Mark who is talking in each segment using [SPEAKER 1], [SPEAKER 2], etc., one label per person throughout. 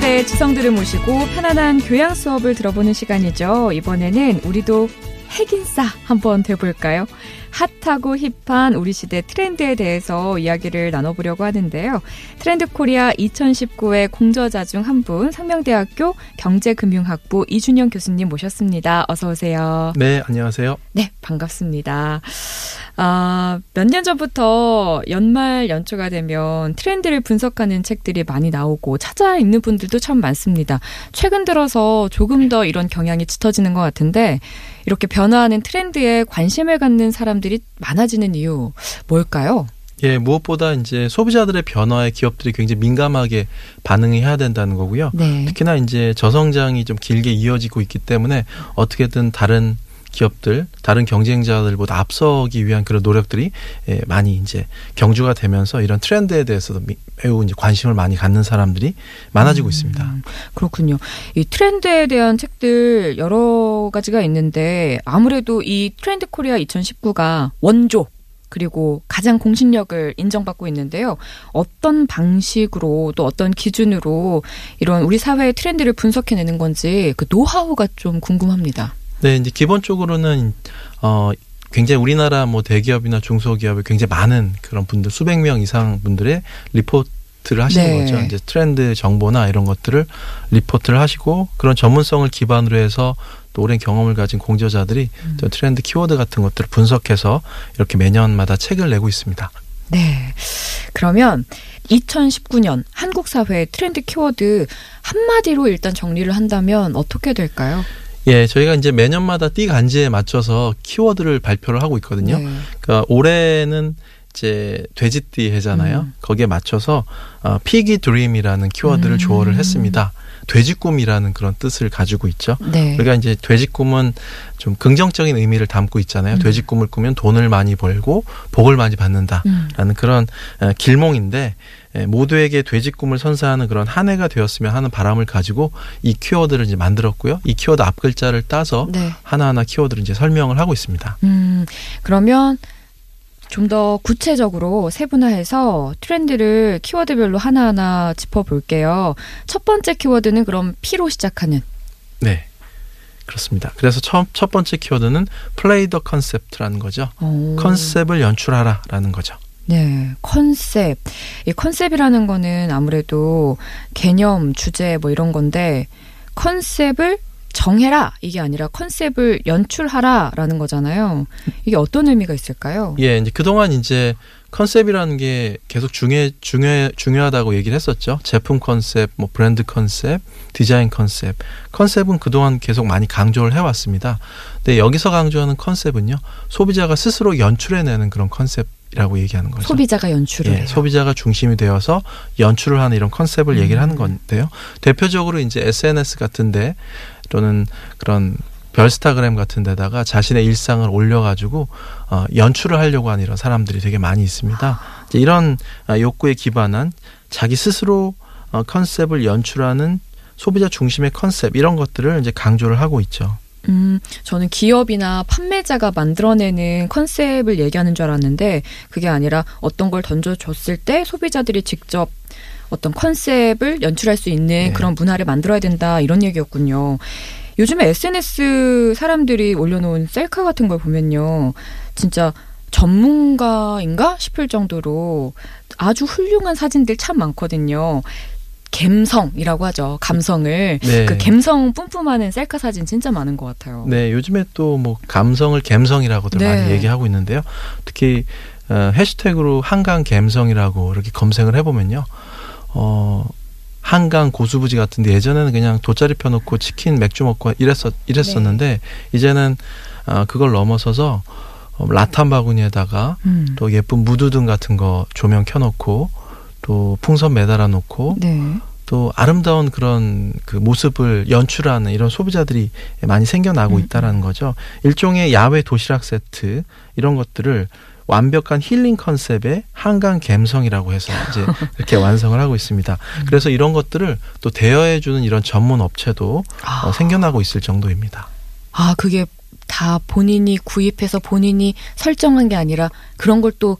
[SPEAKER 1] 시대의 지성들을 모시고 편안한 교양 수업을 들어보는 시간이죠. 이번에는 우리도 핵인싸 한번 돼볼까요? 핫하고 힙한 우리 시대 트렌드에 대해서 이야기를 나눠보려고 하는데요. 트렌드 코리아 2019의 공저자 중 한 분, 상명대학교 경제금융학부 이준영 교수님 모셨습니다. 어서 오세요.
[SPEAKER 2] 네, 안녕하세요.
[SPEAKER 1] 네, 반갑습니다. 아, 몇 년 전부터 연말 연초가 되면 트렌드를 분석하는 책들이 많이 나오고 찾아 읽는 분들도 참 많습니다. 최근 들어서 조금 더 이런 경향이 짙어지는 것 같은데 이렇게 변화하는 트렌드에 관심을 갖는 사람 들이 많아지는 이유 뭘까요?
[SPEAKER 2] 예, 무엇보다 이제 소비자들의 변화에 기업들이 굉장히 민감하게 반응해야 된다는 거고요.
[SPEAKER 1] 네.
[SPEAKER 2] 특히나 이제 저성장이 좀 길게 이어지고 있기 때문에 어떻게든 다른 기업들, 다른 경쟁자들보다 앞서기 위한 그런 노력들이 예, 많이 이제 경주가 되면서 이런 트렌드에 대해서도 미- 매우 이제 관심을 많이 갖는 사람들이 많아지고 있습니다.
[SPEAKER 1] 그렇군요. 이 트렌드에 대한 책들 여러 가지가 있는데 아무래도 이 트렌드 코리아 2019가 원조 그리고 가장 공신력을 인정받고 있는데요. 어떤 방식으로 또 어떤 기준으로 이런 우리 사회의 트렌드를 분석해내는 건지 그 노하우가 좀 궁금합니다.
[SPEAKER 2] 네, 이제 기본적으로는 어 굉장히 우리나라 뭐 대기업이나 중소기업에 굉장히 많은 그런 분들 수백 명 이상 분들의 리포트를 하시는
[SPEAKER 1] 네.
[SPEAKER 2] 거죠. 이제 트렌드 정보나 이런 것들을 리포트를 하시고 그런 전문성을 기반으로 해서 또 오랜 경험을 가진 공저자들이 또 트렌드 키워드 같은 것들을 분석해서 이렇게 매년마다 책을 내고 있습니다.
[SPEAKER 1] 네. 그러면 2019년 한국 사회의 트렌드 키워드 한마디로 일단 정리를 한다면 어떻게 될까요?
[SPEAKER 2] 예, 저희가 이제 매년마다 띠 간지에 맞춰서 키워드를 발표를 하고 있거든요.
[SPEAKER 1] 네.
[SPEAKER 2] 그러니까 올해는 이제 돼지띠 해잖아요.
[SPEAKER 1] 음.
[SPEAKER 2] 거기에 맞춰서 어, Piggy Dream이라는 키워드를
[SPEAKER 1] 음.
[SPEAKER 2] 조어를 했습니다. 돼지 꿈이라는 그런 뜻을 가지고 있죠.
[SPEAKER 1] 네.
[SPEAKER 2] 우리가 이제 돼지 꿈은 좀 긍정적인 의미를 담고 있잖아요.
[SPEAKER 1] 음.
[SPEAKER 2] 돼지 꿈을 꾸면 돈을 많이 벌고 복을 많이 받는다라는
[SPEAKER 1] 음.
[SPEAKER 2] 그런 어, 길몽인데 에, 모두에게 돼지 꿈을 선사하는 그런 한 해가 되었으면 하는 바람을 가지고 이 키워드를 이제 만들었고요. 이 키워드 앞 글자를 따서
[SPEAKER 1] 네.
[SPEAKER 2] 하나하나 키워드를 이제 설명을 하고 있습니다.
[SPEAKER 1] 음, 그러면 좀 더 구체적으로 세분화해서 트렌드를 키워드별로 하나하나 짚어볼게요. 첫 번째 키워드는 그럼 P로 시작하는.
[SPEAKER 2] 네. 그렇습니다. 그래서 첫, 첫 번째 키워드는 Play the Concept라는 거죠.
[SPEAKER 1] 어,
[SPEAKER 2] 컨셉을 연출하라라는 거죠.
[SPEAKER 1] 네, 컨셉. 이 컨셉이라는 거는 아무래도 개념, 주제 뭐 이런 건데 컨셉을 정해라 이게 아니라 컨셉을 연출하라라는 거잖아요. 이게 어떤 의미가 있을까요?
[SPEAKER 2] 예, 이제 그동안 이제 컨셉이라는 게 계속 중요 중요 중요하다고 얘기를 했었죠. 제품 컨셉, 뭐 브랜드 컨셉, 디자인 컨셉. 컨셉은 그동안 계속 많이 강조를 해왔습니다. 근데 여기서 강조하는 컨셉은요, 소비자가 스스로 연출해내는 그런 컨셉이 라고 얘기하는 거죠.
[SPEAKER 1] 소비자가 연출을
[SPEAKER 2] 예. 소비자가 중심이 되어서 연출을 하는 이런 컨셉을
[SPEAKER 1] 음.
[SPEAKER 2] 얘기를 하는 건데요. 대표적으로 이제 SNS 같은데 또는 그런 별스타그램 같은 데다가 자신의 일상을 올려가지고 어, 연출을 하려고 하는 이런 사람들이 되게 많이 있습니다. 이제 이런 아, 욕구에 기반한 자기 스스로 어, 컨셉을 연출하는 소비자 중심의 컨셉 이런 것들을 이제 강조를 하고 있죠.
[SPEAKER 1] 음, 저는 기업이나 판매자가 만들어내는 컨셉을 얘기하는 줄 알았는데 그게 아니라 어떤 걸 던져줬을 때 소비자들이 직접 어떤 컨셉을 연출할 수 있는
[SPEAKER 2] 네.
[SPEAKER 1] 그런 문화를 만들어야 된다 이런 얘기였군요. 요즘에 SNS 사람들이 올려놓은 셀카 같은 걸 보면요. 진짜 전문가인가 싶을 정도로 아주 훌륭한 사진들 참 많거든요. 감성이라고 하죠. 감성을.
[SPEAKER 2] 네.
[SPEAKER 1] 그 감성 뿜뿜하는 셀카 사진 진짜 많은 것 같아요.
[SPEAKER 2] 네, 요즘에 또 뭐 감성을 갬성이라고들
[SPEAKER 1] 네.
[SPEAKER 2] 많이 얘기하고 있는데요. 특히 어, 해시태그로 한강 갬성이라고 이렇게 검색을 해보면요. 어, 한강 고수부지 같은데 예전에는 그냥 돗자리 펴놓고 치킨 맥주 먹고 이랬었 이랬었는데 이제는 어, 그걸 넘어서서 어, 라탄 바구니에다가
[SPEAKER 1] 음.
[SPEAKER 2] 또 예쁜 무드등 같은 거 조명 켜놓고 또 풍선 매달아 놓고
[SPEAKER 1] 네.
[SPEAKER 2] 또 아름다운 그런 그 모습을 연출하는 이런 소비자들이 많이 생겨나고
[SPEAKER 1] 음.
[SPEAKER 2] 있다라는 거죠. 일종의 야외 도시락 세트 이런 것들을 완벽한 힐링 컨셉의 한강 갬성이라고 해서 이제 이렇게 완성을 하고 있습니다.
[SPEAKER 1] 음.
[SPEAKER 2] 그래서 이런 것들을 또 대여해 주는 이런 전문 업체도
[SPEAKER 1] 아,
[SPEAKER 2] 어, 생겨나고 있을 정도입니다.
[SPEAKER 1] 아, 그게 다 본인이 구입해서 본인이 설정한 게 아니라 그런 걸또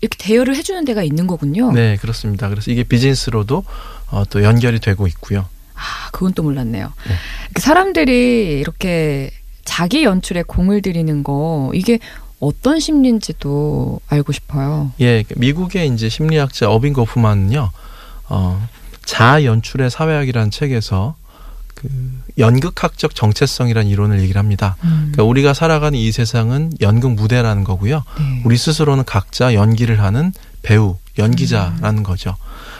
[SPEAKER 1] 이렇게 대여를 해주는 데가 있는 거군요.
[SPEAKER 2] 네, 그렇습니다. 그래서 이게 비즈니스로도 어, 또 연결이 되고 있고요.
[SPEAKER 1] 아, 그건 또 몰랐네요.
[SPEAKER 2] 네.
[SPEAKER 1] 그 사람들이 이렇게 자기 연출에 공을 들이는 거 이게 어떤 심리인지도 알고 싶어요.
[SPEAKER 2] 예, 미국의 이제 심리학자 어빈 고프만은요, 어, 자아 연출의 사회학이라는 책에서 그 연극학적 정체성이라는 이론을 얘기를 합니다.
[SPEAKER 1] 음,
[SPEAKER 2] 그러니까 우리가 살아가는 이 세상은 연극 무대라는 거고요.
[SPEAKER 1] 네.
[SPEAKER 2] 우리 스스로는 각자 연기를 하는 배우, 연기자라는 거죠.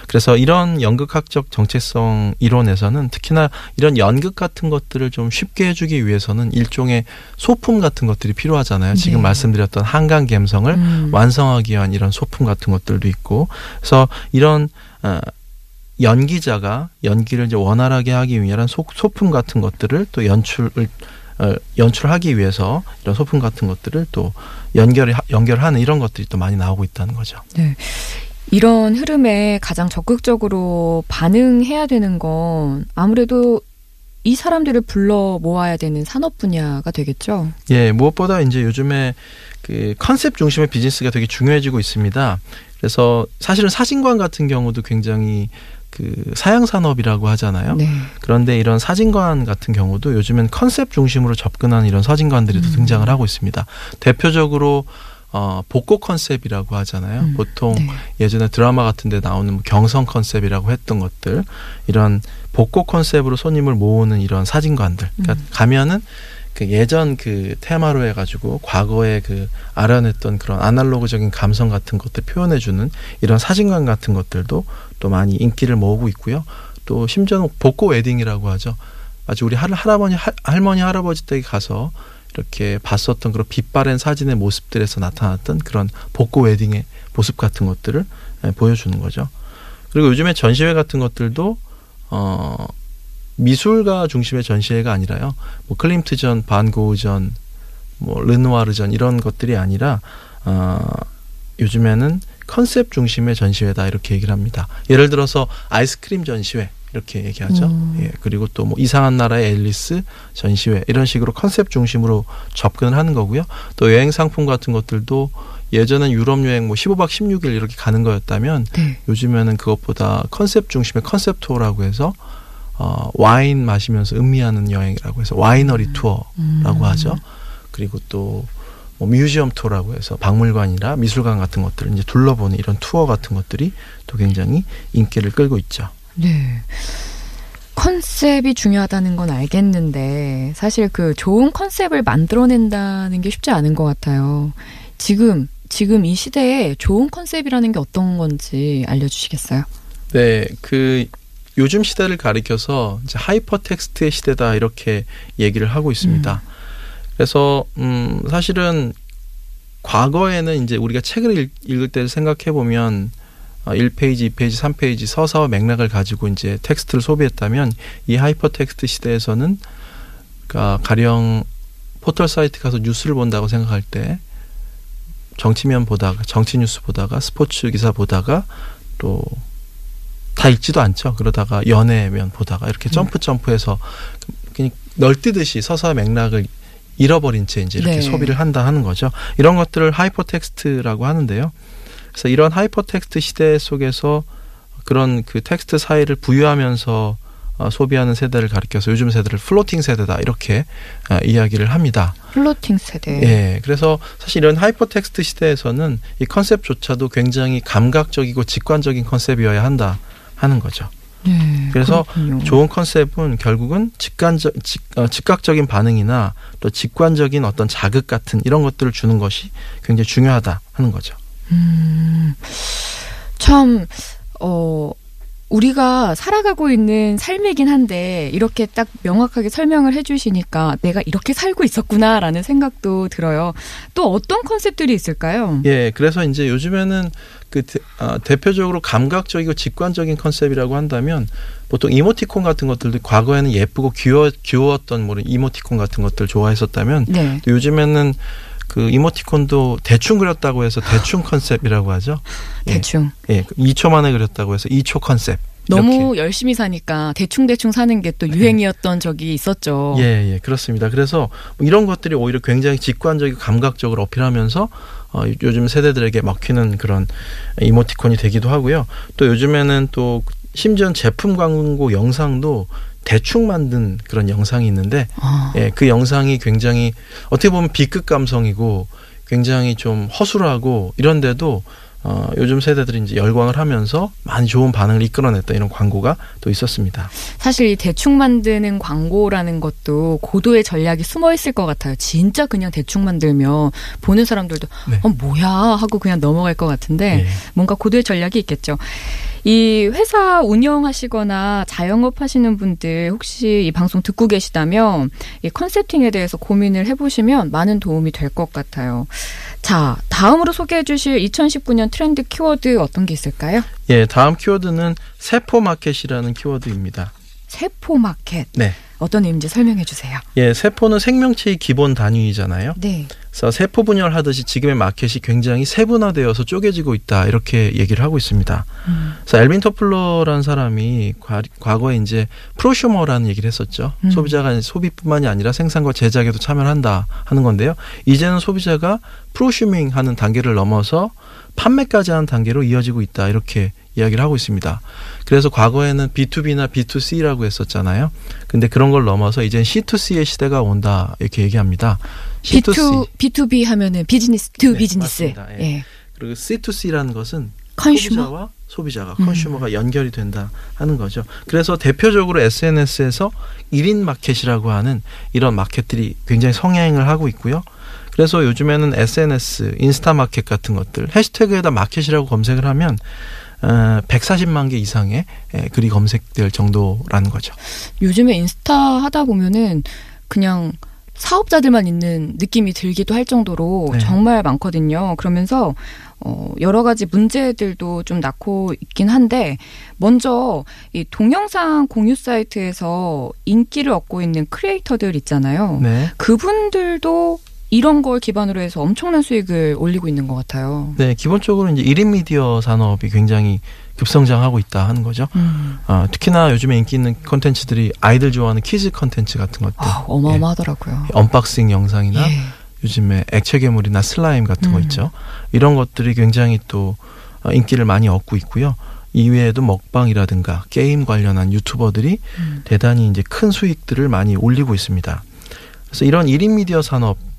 [SPEAKER 2] 그래서 이런 연극학적 정체성 이론에서는 특히나 이런 연극 같은 것들을 좀 쉽게 해주기 위해서는 일종의 소품 같은 것들이 필요하잖아요. 지금
[SPEAKER 1] 네.
[SPEAKER 2] 말씀드렸던 한강 감성을
[SPEAKER 1] 음,
[SPEAKER 2] 완성하기 위한 이런 소품 같은 것들도 있고 그래서 이런 어, 연기자가 연기를 이제 원활하게 하기 위한 소, 소품 같은 것들을 또 연출을 어, 연출하기 위해서 이런 소품 같은 것들을 또 연결 연결하는 이런 것들이 또 많이 나오고 있다는 거죠.
[SPEAKER 1] 네. 이런 흐름에 가장 적극적으로 반응해야 되는 건 아무래도 이 사람들을 불러 모아야 되는 산업 분야가 되겠죠.
[SPEAKER 2] 예, 무엇보다 이제 요즘에 그 컨셉 중심의 비즈니스가 되게 중요해지고 있습니다. 그래서 사실은 사진관 같은 경우도 굉장히 그 사양 산업이라고 하잖아요.
[SPEAKER 1] 네.
[SPEAKER 2] 그런데 이런 사진관 같은 경우도 요즘엔 컨셉 중심으로 접근하는 이런 사진관들이 또
[SPEAKER 1] 음.
[SPEAKER 2] 등장을 하고 있습니다. 대표적으로 어, 복고 컨셉이라고 하잖아요.
[SPEAKER 1] 음,
[SPEAKER 2] 보통
[SPEAKER 1] 네.
[SPEAKER 2] 예전에 드라마 같은 데 나오는 뭐 경성 컨셉이라고 했던 것들 이런 복고 컨셉으로 손님을 모으는 이런 사진관들 그러니까
[SPEAKER 1] 음.
[SPEAKER 2] 가면은 그 예전 그 테마로 해가지고 과거에 그 알아냈던 그런 아날로그적인 감성 같은 것들 표현해주는 이런 사진관 같은 것들도 또 많이 인기를 모으고 있고요. 또 심지어는 복고 웨딩이라고 하죠. 마치 우리 할, 할아버지 할, 할머니 할아버지 댁에 가서 이렇게 봤었던 그런 빛바랜 사진의 모습들에서 나타났던 그런 복고 웨딩의 모습 같은 것들을 예, 보여주는 거죠. 그리고 요즘에 전시회 같은 것들도 어 미술가 중심의 전시회가 아니라요. 뭐 클림트전, 반고흐전, 뭐 르누아르전 이런 것들이 아니라 어 요즘에는 컨셉 중심의 전시회다 이렇게 얘기를 합니다. 예를 들어서 아이스크림 전시회 이렇게 얘기하죠.
[SPEAKER 1] 음.
[SPEAKER 2] 예, 그리고 또 뭐 이상한 나라의 앨리스 전시회 이런 식으로 컨셉 중심으로 접근을 하는 거고요. 또 여행 상품 같은 것들도 예전엔 유럽 여행 뭐 15박 16일 이렇게 가는 거였다면
[SPEAKER 1] 네.
[SPEAKER 2] 요즘에는 그것보다 컨셉 중심의 컨셉 투어라고 해서 어, 와인 마시면서 음미하는 여행이라고 해서 와이너리 투어라고
[SPEAKER 1] 음.
[SPEAKER 2] 하죠. 그리고 또 뭐 museum 투어라고 해서 박물관이나 미술관 같은 것들을 이제 둘러보는 이런 투어 같은 것들이 또 굉장히 인기를 끌고 있죠.
[SPEAKER 1] 네. 컨셉이 중요하다는 건 알겠는데 사실 그 좋은 컨셉을 만들어낸다는 게 쉽지 않은 것 같아요. 지금 지금 이 시대에 좋은 컨셉이라는 게 어떤 건지 알려주시겠어요?
[SPEAKER 2] 네, 그 요즘 시대를 가리켜서 이제 하이퍼 텍스트의 시대다 이렇게 얘기를 하고 있습니다. 그래서 음 사실은 과거에는 이제 우리가 책을 읽, 읽을 때를 생각해 보면 어, 1페이지, 2페이지, 3페이지 서사와 맥락을 가지고 이제 텍스트를 소비했다면 이 하이퍼 텍스트 시대에서는 그러니까 가령 포털 사이트 가서 뉴스를 본다고 생각할 때 정치면 보다가 정치 뉴스 보다가 스포츠 기사 보다가 또 다 읽지도 않죠. 그러다가 연예면 보다가 이렇게 점프 점프해서 그냥 널뛰듯이 서사 맥락을 잃어버린 채 이제 이렇게
[SPEAKER 1] 네.
[SPEAKER 2] 소비를 한다 하는 거죠. 이런 것들을 하이퍼텍스트라고 하는데요. 그래서 이런 하이퍼텍스트 시대 속에서 그런 그 텍스트 사이를 부유하면서 어, 소비하는 세대를 가리켜서 요즘 세대를 floating 세대다 이렇게 어, 이야기를 합니다.
[SPEAKER 1] floating 세대.
[SPEAKER 2] 예. 그래서 사실 이런 하이퍼텍스트 시대에서는 이 컨셉조차도 굉장히 감각적이고 직관적인 컨셉이어야 한다 하는 거죠.
[SPEAKER 1] 네,
[SPEAKER 2] 그래서
[SPEAKER 1] 그렇군요.
[SPEAKER 2] 좋은 컨셉은 결국은 직관적 직, 어, 즉각적인 반응이나 또 직관적인 어떤 자극 같은 이런 것들을 주는 것이 굉장히 중요하다 하는 거죠.
[SPEAKER 1] 음, 참, 어, 우리가 살아가고 있는 삶이긴 한데, 이렇게 딱 명확하게 설명을 해주시니까 내가 이렇게 살고 있었구나라는 생각도 들어요. 또 어떤 컨셉들이 있을까요?
[SPEAKER 2] 예, 그래서 이제 요즘에는 그 대, 아, 대표적으로 감각적이고 직관적인 컨셉이라고 한다면 보통 이모티콘 같은 것들도 과거에는 예쁘고 귀여, 귀여웠던 뭐 이모티콘 같은 것들 좋아했었다면
[SPEAKER 1] 네.
[SPEAKER 2] 또 요즘에는 그 이모티콘도 대충 그렸다고 해서 대충 컨셉이라고 하죠. 예.
[SPEAKER 1] 대충.
[SPEAKER 2] 예, 2초 만에 그렸다고 해서 2초 컨셉.
[SPEAKER 1] 너무
[SPEAKER 2] 이렇게.
[SPEAKER 1] 열심히 사니까 대충 대충 사는 게 또 유행이었던 적이 있었죠.
[SPEAKER 2] 예, 예, 그렇습니다. 그래서 뭐 이런 것들이 오히려 굉장히 직관적이고 감각적으로 어필하면서 어, 요즘 세대들에게 먹히는 그런 이모티콘이 되기도 하고요. 또 요즘에는 또 심지어 제품 광고 영상도 대충 만든 그런 영상이 있는데
[SPEAKER 1] 아,
[SPEAKER 2] 예, 그 영상이 굉장히 어떻게 보면 B급 감성이고 굉장히 좀 허술하고 이런데도 어, 요즘 세대들이 이제 열광을 하면서 많이 좋은 반응을 이끌어냈던 이런 광고가 또 있었습니다.
[SPEAKER 1] 사실 이 대충 만드는 광고라는 것도 고도의 전략이 숨어 있을 것 같아요. 진짜 그냥 대충 만들면 보는 사람들도
[SPEAKER 2] 네.
[SPEAKER 1] 어 뭐야 하고 그냥 넘어갈 것 같은데
[SPEAKER 2] 예.
[SPEAKER 1] 뭔가 고도의 전략이 있겠죠. 이 회사 운영하시거나 자영업 하시는 분들 혹시 이 방송 듣고 계시다면 이 concepting에 대해서 고민을 해보시면 많은 도움이 될 것 같아요. 자, 다음으로 소개해 주실 2019년 트렌드 키워드 어떤 게 있을까요?
[SPEAKER 2] 예, 다음 키워드는 세포 마켓이라는 키워드입니다.
[SPEAKER 1] 세포 마켓.
[SPEAKER 2] 네.
[SPEAKER 1] 어떤 의미인지 설명해 주세요.
[SPEAKER 2] 예, 세포는 생명체의 기본 단위이잖아요.
[SPEAKER 1] 네.
[SPEAKER 2] 그래서 세포 분열하듯이 지금의 마켓이 굉장히 세분화되어서 쪼개지고 있다 이렇게 얘기를 하고 있습니다.
[SPEAKER 1] 음.
[SPEAKER 2] 그래서 엘빈 터플러라는 사람이 과, 과거에 이제 프로슈머라는 얘기를 했었죠.
[SPEAKER 1] 음.
[SPEAKER 2] 소비자가 소비뿐만이 아니라 생산과 제작에도 참여를 한다 하는 건데요. 이제는 소비자가 프로슈밍 하는 단계를 넘어서 판매까지 하는 단계로 이어지고 있다 이렇게 이야기를 하고 있습니다. 그래서 과거에는 B2B나 B2C라고 했었잖아요. 근데 그런 걸 넘어서 이젠 C2C의 시대가 온다 이렇게 얘기합니다.
[SPEAKER 1] B2, B2B 하면은 business to
[SPEAKER 2] 네,
[SPEAKER 1] 비즈니스.
[SPEAKER 2] 예.
[SPEAKER 1] 예.
[SPEAKER 2] 그리고 C2C라는 것은
[SPEAKER 1] consumer.
[SPEAKER 2] 소비자와 소비자가
[SPEAKER 1] 음.
[SPEAKER 2] consumer가 연결이 된다 하는 거죠. 그래서 대표적으로 SNS에서 1인 마켓이라고 하는 이런 마켓들이 굉장히 성행을 하고 있고요. 그래서 요즘에는 SNS, 인스타 마켓 같은 것들 해시태그에다 마켓이라고 검색을 하면 어, 140만 개 이상의 예, 글이 검색될 정도라는 거죠.
[SPEAKER 1] 요즘에 인스타 하다 보면은 그냥 사업자들만 있는 느낌이 들기도 할 정도로
[SPEAKER 2] 네.
[SPEAKER 1] 정말 많거든요. 그러면서 어 여러 가지 문제들도 좀 낳고 있긴 한데 먼저 이 동영상 공유 사이트에서 인기를 얻고 있는 크리에이터들 있잖아요.
[SPEAKER 2] 네.
[SPEAKER 1] 그분들도 이런 걸 기반으로 해서 엄청난 수익을 올리고 있는 것 같아요.
[SPEAKER 2] 네, 기본적으로 이제 1인 미디어 산업이 굉장히 급성장하고 있다 하는 거죠.
[SPEAKER 1] 음.
[SPEAKER 2] 어, 특히나 요즘에 인기 있는 콘텐츠들이 아이들 좋아하는 키즈 콘텐츠 같은 것들.
[SPEAKER 1] 아, 어마어마하더라고요.
[SPEAKER 2] 예, unboxing 영상이나
[SPEAKER 1] 예.
[SPEAKER 2] 요즘에 액체 괴물이나 슬라임 같은 거
[SPEAKER 1] 음.
[SPEAKER 2] 있죠. 이런 것들이 굉장히 또 어, 인기를 많이 얻고 있고요. 이외에도 먹방이라든가 게임 관련한 유튜버들이
[SPEAKER 1] 음.
[SPEAKER 2] 대단히 이제 큰 수익들을 많이 올리고 있습니다. 그래서 이런 1인 미디어 산업은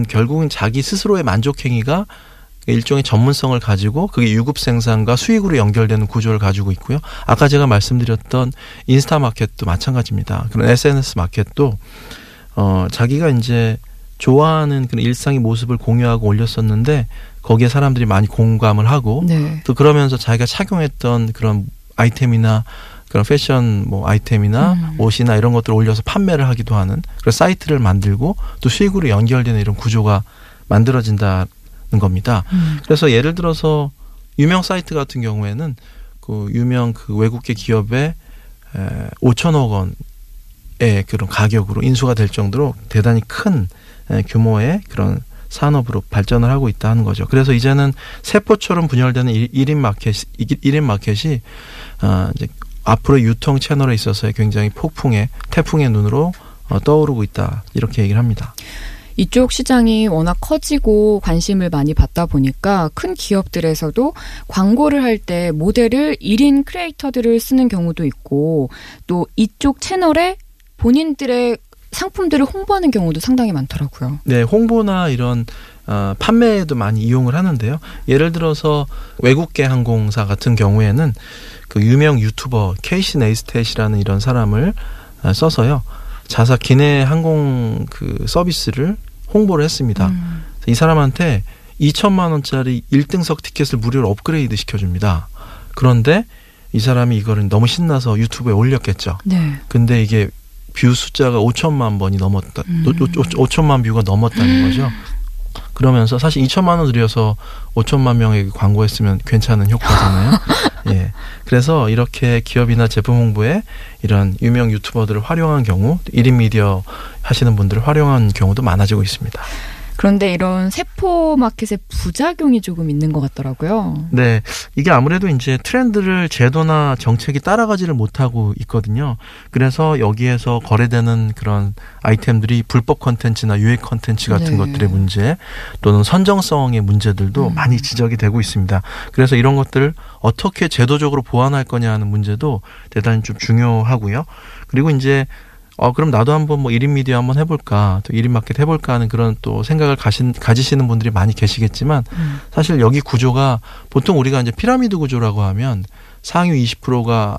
[SPEAKER 2] 결국은 자기 스스로의 만족 행위가 일종의 전문성을 가지고 그게 유급 생산과 수익으로 연결되는 구조를 가지고 있고요. 아까 제가 말씀드렸던 인스타 마켓도 마찬가지입니다. 그런 SNS 마켓도 어 자기가 이제 좋아하는 그런 일상의 모습을 공유하고 올렸었는데 거기에 사람들이 많이 공감을 하고
[SPEAKER 1] 네.
[SPEAKER 2] 또 그러면서 자기가 착용했던 그런 아이템이나 그런 패션 뭐 아이템이나
[SPEAKER 1] 음.
[SPEAKER 2] 옷이나 이런 것들을 올려서 판매를 하기도 하는 그런 사이트를 만들고 또 수익으로 연결되는 이런 구조가 만들어진다는 겁니다.
[SPEAKER 1] 음.
[SPEAKER 2] 그래서 예를 들어서 유명 사이트 같은 경우에는 그 유명 그 외국계 기업의 에, 5천억 원의 그런 가격으로 인수가 될 정도로 대단히 큰 에, 규모의 그런 산업으로 발전을 하고 있다 하는 거죠. 그래서 이제는 세포처럼 분열되는 일- 일인 마켓, 일인 마켓이 어, 이제 앞으로 유통 채널에 있어서의 굉장히 폭풍의 태풍의 눈으로 어, 떠오르고 있다 이렇게 얘기를 합니다.
[SPEAKER 1] 이쪽 시장이 워낙 커지고 관심을 많이 받다 보니까 큰 기업들에서도 광고를 할 때 모델을 1인 크리에이터들을 쓰는 경우도 있고 또 이쪽 채널에 본인들의 상품들을 홍보하는 경우도 상당히 많더라고요.
[SPEAKER 2] 네, 홍보나 이런 어, 판매에도 많이 이용을 하는데요. 예를 들어서 외국계 항공사 같은 경우에는 그 유명 유튜버 케이시 네이스텟이라는 이런 사람을 어, 써서요. 자사 기내 항공 그 서비스를 홍보를 했습니다.
[SPEAKER 1] 음.
[SPEAKER 2] 이 사람한테 2천만 원짜리 1등석 티켓을 무료로 업그레이드 시켜줍니다. 그런데 이 사람이 이거를 너무 신나서 유튜브에 올렸겠죠.
[SPEAKER 1] 네.
[SPEAKER 2] 근데 이게 view 숫자가 5천만 번이 넘었다.
[SPEAKER 1] 음.
[SPEAKER 2] 5천만 view가 넘었다는 거죠. 그러면서 사실 2천만 원 들여서 5천만 명에게 광고했으면 괜찮은 효과잖아요. 예. 그래서 이렇게 기업이나 제품 홍보에 이런 유명 유튜버들을 활용한 경우, 1인 미디어 하시는 분들을 활용한 경우도 많아지고 있습니다.
[SPEAKER 1] 그런데 이런 세포 마켓의 부작용이 조금 있는 것 같더라고요.
[SPEAKER 2] 네. 이게 아무래도 이제 트렌드를 제도나 정책이 따라가지를 못하고 있거든요. 그래서 여기에서 거래되는 그런 아이템들이 불법 컨텐츠나 유해 컨텐츠 같은
[SPEAKER 1] 네.
[SPEAKER 2] 것들의 문제 또는 선정성의 문제들도
[SPEAKER 1] 음.
[SPEAKER 2] 많이 지적이 되고 있습니다. 그래서 이런 것들을 어떻게 제도적으로 보완할 거냐 하는 문제도 대단히 좀 중요하고요. 그리고 이제 어 그럼 나도 한번 뭐 1인 미디어 한번 해볼까 또 1인 마켓 해볼까 하는 그런 또 생각을 가신 가지시는 분들이 많이 계시겠지만
[SPEAKER 1] 음.
[SPEAKER 2] 사실 여기 구조가 보통 우리가 이제 피라미드 구조라고 하면 상위 20%가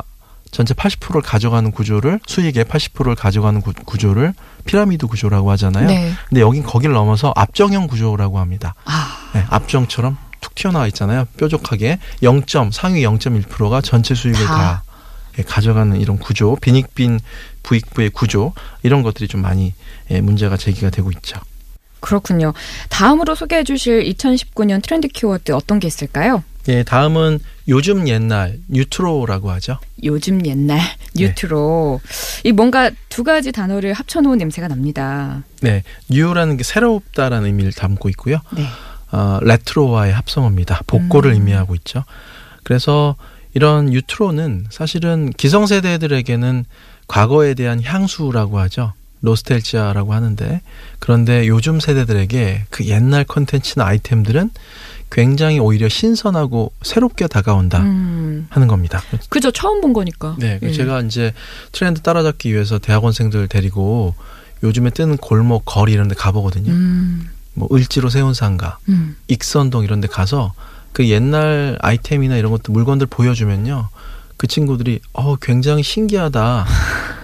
[SPEAKER 2] 전체 80%를 가져가는 구조를 수익의 80%를 가져가는 구, 구조를 피라미드 구조라고 하잖아요.
[SPEAKER 1] 네.
[SPEAKER 2] 근데 여긴 거기를 넘어서 압정형 구조라고 합니다.
[SPEAKER 1] 아,
[SPEAKER 2] 네, 압정처럼 툭 튀어나와 있잖아요. 뾰족하게 0. 상위 0.1%가 전체 수익을
[SPEAKER 1] 다.
[SPEAKER 2] 다, 예, 가져가는 이런 구조, 빈익빈 부익부의 구조 이런 것들이 좀 많이 예, 문제가 제기가 되고 있죠.
[SPEAKER 1] 그렇군요. 다음으로 소개해 주실 2019년 트렌드 키워드 어떤 게 있을까요?
[SPEAKER 2] 예, 다음은 요즘 옛날 뉴트로라고 하죠.
[SPEAKER 1] 요즘 옛날
[SPEAKER 2] 네.
[SPEAKER 1] 뉴트로 이 뭔가 두 가지 단어를 합쳐 놓은 냄새가 납니다.
[SPEAKER 2] 네, 뉴라는 게 새롭다라는 의미를 담고 있고요.
[SPEAKER 1] 네.
[SPEAKER 2] 어, 레트로와의 합성어입니다. 복고를
[SPEAKER 1] 음.
[SPEAKER 2] 의미하고 있죠. 그래서 이런 뉴트로는 사실은 기성세대들에게는 과거에 대한 향수라고 하죠. 노스텔지아라고 하는데 그런데 요즘 세대들에게 그 옛날 컨텐츠나 아이템들은 굉장히 오히려 신선하고 새롭게 다가온다
[SPEAKER 1] 음,
[SPEAKER 2] 하는 겁니다.
[SPEAKER 1] 그죠. 처음 본 거니까.
[SPEAKER 2] 네,
[SPEAKER 1] 예.
[SPEAKER 2] 제가 이제 트렌드 따라잡기 위해서 대학원생들 데리고 요즘에 뜨는 골목 거리 이런 데 가보거든요.
[SPEAKER 1] 음,
[SPEAKER 2] 뭐 을지로 세운 상가,
[SPEAKER 1] 음.
[SPEAKER 2] 익선동 이런 데 가서 그 옛날 아이템이나 이런 것들 물건들 보여주면요. 그 친구들이 어 굉장히 신기하다.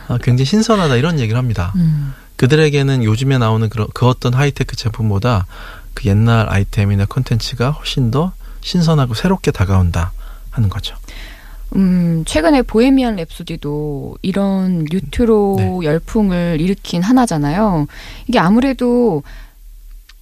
[SPEAKER 2] 아, 굉장히 신선하다 이런 얘기를 합니다.
[SPEAKER 1] 음.
[SPEAKER 2] 그들에게는 요즘에 나오는 그런 그 어떤 하이테크 제품보다 그 옛날 아이템이나 콘텐츠가 훨씬 더 신선하고 새롭게 다가온다 하는 거죠.
[SPEAKER 1] 음, 최근에 보헤미안 랩소디도 이런 뉴트로
[SPEAKER 2] 네.
[SPEAKER 1] 열풍을 일으킨 하나잖아요. 이게 아무래도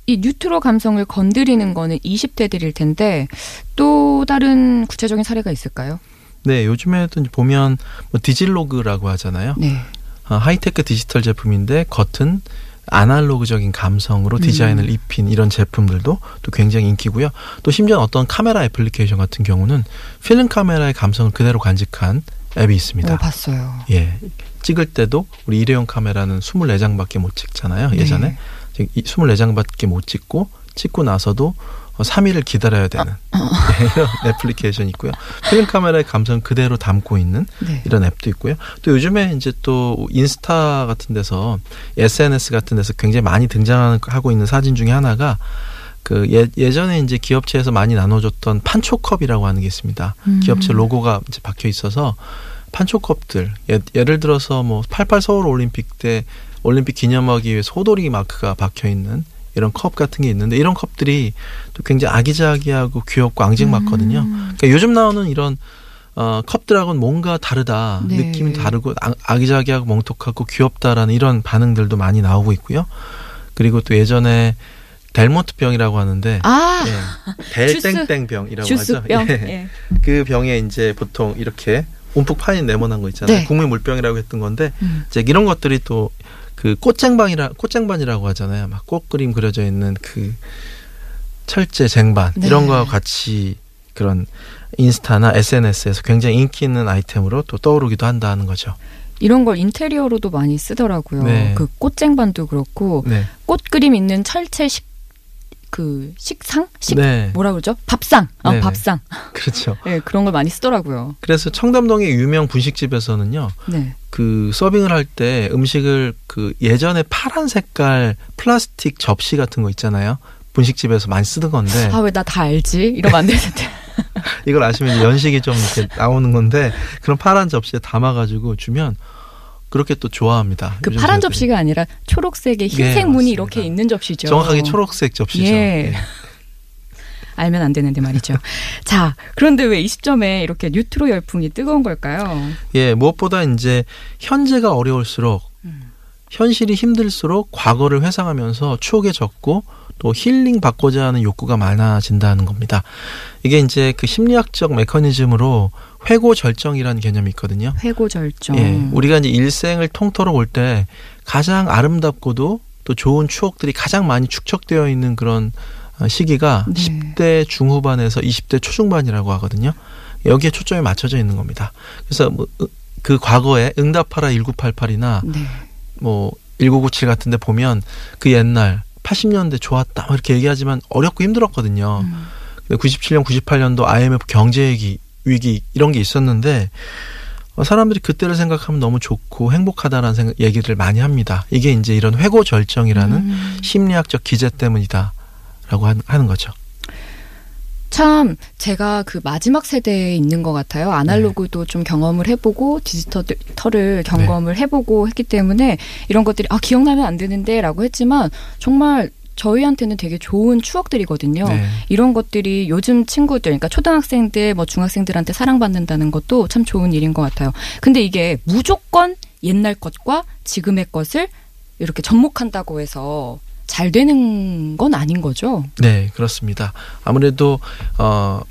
[SPEAKER 1] 이 뉴트로 감성을 건드리는 거는 20대들일 텐데 또 다른 구체적인 사례가 있을까요?
[SPEAKER 2] 네, 요즘에도 보면 뭐 디지로그라고 하잖아요.
[SPEAKER 1] 네.
[SPEAKER 2] 아, 하이테크 디지털 제품인데 겉은 아날로그적인 감성으로 디자인을
[SPEAKER 1] 음.
[SPEAKER 2] 입힌 이런 제품들도 또 굉장히 인기고요. 또 심지어 어떤 카메라 애플리케이션 같은 경우는 필름 카메라의 감성을 그대로 간직한 앱이 있습니다.
[SPEAKER 1] 어, 봤어요.
[SPEAKER 2] 예. 찍을 때도 우리 일회용 카메라는 24장밖에 못 찍잖아요.
[SPEAKER 1] 네.
[SPEAKER 2] 예전에. 지금 이 24장밖에 못 찍고 찍고 나서도 3일을 기다려야 되는 예, 이런 애플리케이션이 있고요. 필름 카메라의 감성 그대로 담고 있는
[SPEAKER 1] 네.
[SPEAKER 2] 이런 앱도 있고요. 또 요즘에 이제 또 인스타 같은 데서 SNS 같은 데서 굉장히 많이 등장하고 있는 사진 중에 하나가 그 예, 예전에 이제 기업체에서 많이 나눠줬던 판초컵이라고 하는 게 있습니다.
[SPEAKER 1] 음.
[SPEAKER 2] 기업체 로고가 이제 박혀 있어서 판초컵들 예, 예를 들어서 뭐88 서울 올림픽 때 올림픽 기념하기 위해 소돌이 마크가 박혀 있는 이런 컵 같은 게 있는데 이런 컵들이 또 굉장히 아기자기하고 귀엽고 앙증맞거든요.
[SPEAKER 1] 음.
[SPEAKER 2] 그러니까 요즘 나오는 이런 어, 컵들하고는 뭔가 다르다.
[SPEAKER 1] 네.
[SPEAKER 2] 느낌이 다르고 아, 아기자기하고 멍석하고 귀엽다라는 이런 반응들도 많이 나오고 있고요. 그리고 또 예전에 델몬트 병이라고 하는데
[SPEAKER 1] 아,
[SPEAKER 2] 예. 델땡땡 병이라고. 하죠. 예.
[SPEAKER 1] 예.
[SPEAKER 2] 그 병에 이제 보통 이렇게 움푹 파인 네모난 거 있잖아요.
[SPEAKER 1] 네.
[SPEAKER 2] 국물 물병이라고 했던 건데
[SPEAKER 1] 음.
[SPEAKER 2] 이제 이런 것들이 또 그 꽃쟁반이라 꽃쟁반이라고 하잖아요. 막 꽃 그림 그려져 있는 그 철제 쟁반
[SPEAKER 1] 네.
[SPEAKER 2] 이런 거와 같이 그런 인스타나 SNS에서 굉장히 인기 있는 아이템으로 또 떠오르기도 한다는 거죠.
[SPEAKER 1] 이런 걸 인테리어로도 많이 쓰더라고요.
[SPEAKER 2] 네.
[SPEAKER 1] 그 꽃쟁반도 그렇고
[SPEAKER 2] 네.
[SPEAKER 1] 꽃 그림 있는 철제 식 그 식상? 식
[SPEAKER 2] 네.
[SPEAKER 1] 뭐라 그러죠? 밥상. 어,
[SPEAKER 2] 네네.
[SPEAKER 1] 밥상.
[SPEAKER 2] 그렇죠.
[SPEAKER 1] 네, 그런 걸 많이 쓰더라고요.
[SPEAKER 2] 그래서 청담동의 유명 분식집에서는요.
[SPEAKER 1] 네.
[SPEAKER 2] 그 서빙을 할 때 음식을 그 예전에 파란 색깔 플라스틱 접시 같은 거 있잖아요. 분식집에서 많이 쓰던 건데
[SPEAKER 1] 아, 왜 나 다 알지? 이러면 안 되는데.
[SPEAKER 2] 이걸 아시면 연식이 좀 이렇게 나오는 건데 그런 파란 접시에 담아가지고 주면 그렇게 또 좋아합니다.
[SPEAKER 1] 그 파란. 접시가 아니라 초록색에 흰색
[SPEAKER 2] 예,
[SPEAKER 1] 문이
[SPEAKER 2] 맞습니다.
[SPEAKER 1] 이렇게 있는 접시죠.
[SPEAKER 2] 정확하게 초록색 접시죠.
[SPEAKER 1] 예.
[SPEAKER 2] 예.
[SPEAKER 1] 알면 안 되는데 말이죠. 자, 그런데 왜 20점에 이렇게 뉴트로 열풍이 뜨거운 걸까요?
[SPEAKER 2] 예, 무엇보다 이제 현재가 어려울수록
[SPEAKER 1] 음.
[SPEAKER 2] 현실이 힘들수록 과거를 회상하면서 추억에 젖고 또 힐링 받고자 하는 욕구가 많아진다는 겁니다. 이게 이제 그 심리학적 메커니즘으로 회고 절정이라는 개념이 있거든요.
[SPEAKER 1] 회고 절정.
[SPEAKER 2] 예, 우리가 이제 일생을 통틀어 볼 때 가장 아름답고도 또 좋은 추억들이 가장 많이 축적되어 있는 그런 어, 시기가
[SPEAKER 1] 네.
[SPEAKER 2] 10대 중후반에서 20대 초중반이라고 하거든요. 여기에 초점이 맞춰져 있는 겁니다. 그래서 뭐, 으- 그 과거에 응답하라 1988이나
[SPEAKER 1] 네.
[SPEAKER 2] 뭐1997 같은 데 보면 그 옛날 80년대 좋았다 뭐 이렇게 얘기하지만 어렵고 힘들었거든요.
[SPEAKER 1] 음.
[SPEAKER 2] 근데 97년, 98년도 IMF 경제 위기, 위기 이런 게 있었는데 어, 사람들이 그때를 생각하면 너무 좋고 행복하다라는 생각, 얘기를 많이 합니다. 이게 이제 이런 회고 절정이라는
[SPEAKER 1] 음.
[SPEAKER 2] 심리학적 기제 때문이다라고 한- 하는 거죠.
[SPEAKER 1] 참 제가 그 마지막 세대에 있는 것 같아요. 아날로그도 좀 경험을 해보고 디지털을 경험을 해보고 했기 때문에 이런 것들이 아 기억나면 안 되는데라고 했지만 정말 저희한테는 되게 좋은 추억들이거든요.
[SPEAKER 2] 네.
[SPEAKER 1] 이런 것들이 요즘 친구들, 그러니까 초등학생들, 뭐 중학생들한테 사랑받는다는 것도 참 좋은 일인 것 같아요. 근데 이게 무조건 옛날 것과 지금의 것을 이렇게 접목한다고 해서 잘 되는 건 아닌 거죠.
[SPEAKER 2] 네, 그렇습니다. 아무래도 어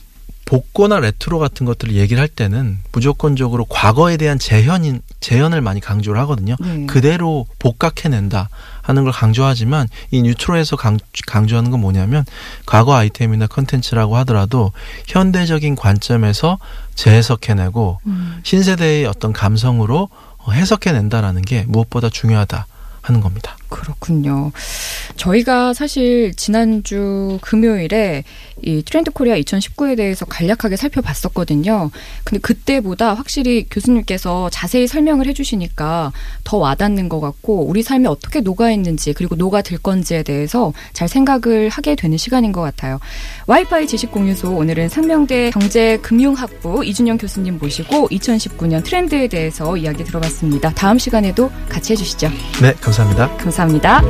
[SPEAKER 2] 복고나 레트로 같은 것들을 얘기를 할 때는 무조건적으로 과거에 대한 재현인 재현을 많이 강조를 하거든요.
[SPEAKER 1] 네.
[SPEAKER 2] 그대로 복각해낸다 하는 걸 강조하지만 이 뉴트로에서 강, 강조하는 건 뭐냐면 과거 아이템이나 컨텐츠라고 하더라도 현대적인 관점에서 재해석해내고
[SPEAKER 1] 음.
[SPEAKER 2] 신세대의 어떤 감성으로 어, 해석해낸다라는 게 무엇보다 중요하다 하는 겁니다.
[SPEAKER 1] 그렇군요. 저희가 사실 지난주 금요일에 이 트렌드 코리아 2019에 대해서 간략하게 살펴봤었거든요. 근데 그때보다 확실히 교수님께서 자세히 설명을 해주시니까 더 와닿는 것 같고 우리 삶에 어떻게 녹아있는지 그리고 녹아들 건지에 대해서 잘 생각을 하게 되는 시간인 것 같아요. 와이파이 지식공유소 오늘은 상명대 경제금융학부 이준영 교수님 모시고 2019년 트렌드에 대해서 이야기 들어봤습니다. 다음 시간에도 같이 해주시죠.
[SPEAKER 2] 네, 감사합니다.
[SPEAKER 1] 감사합니다.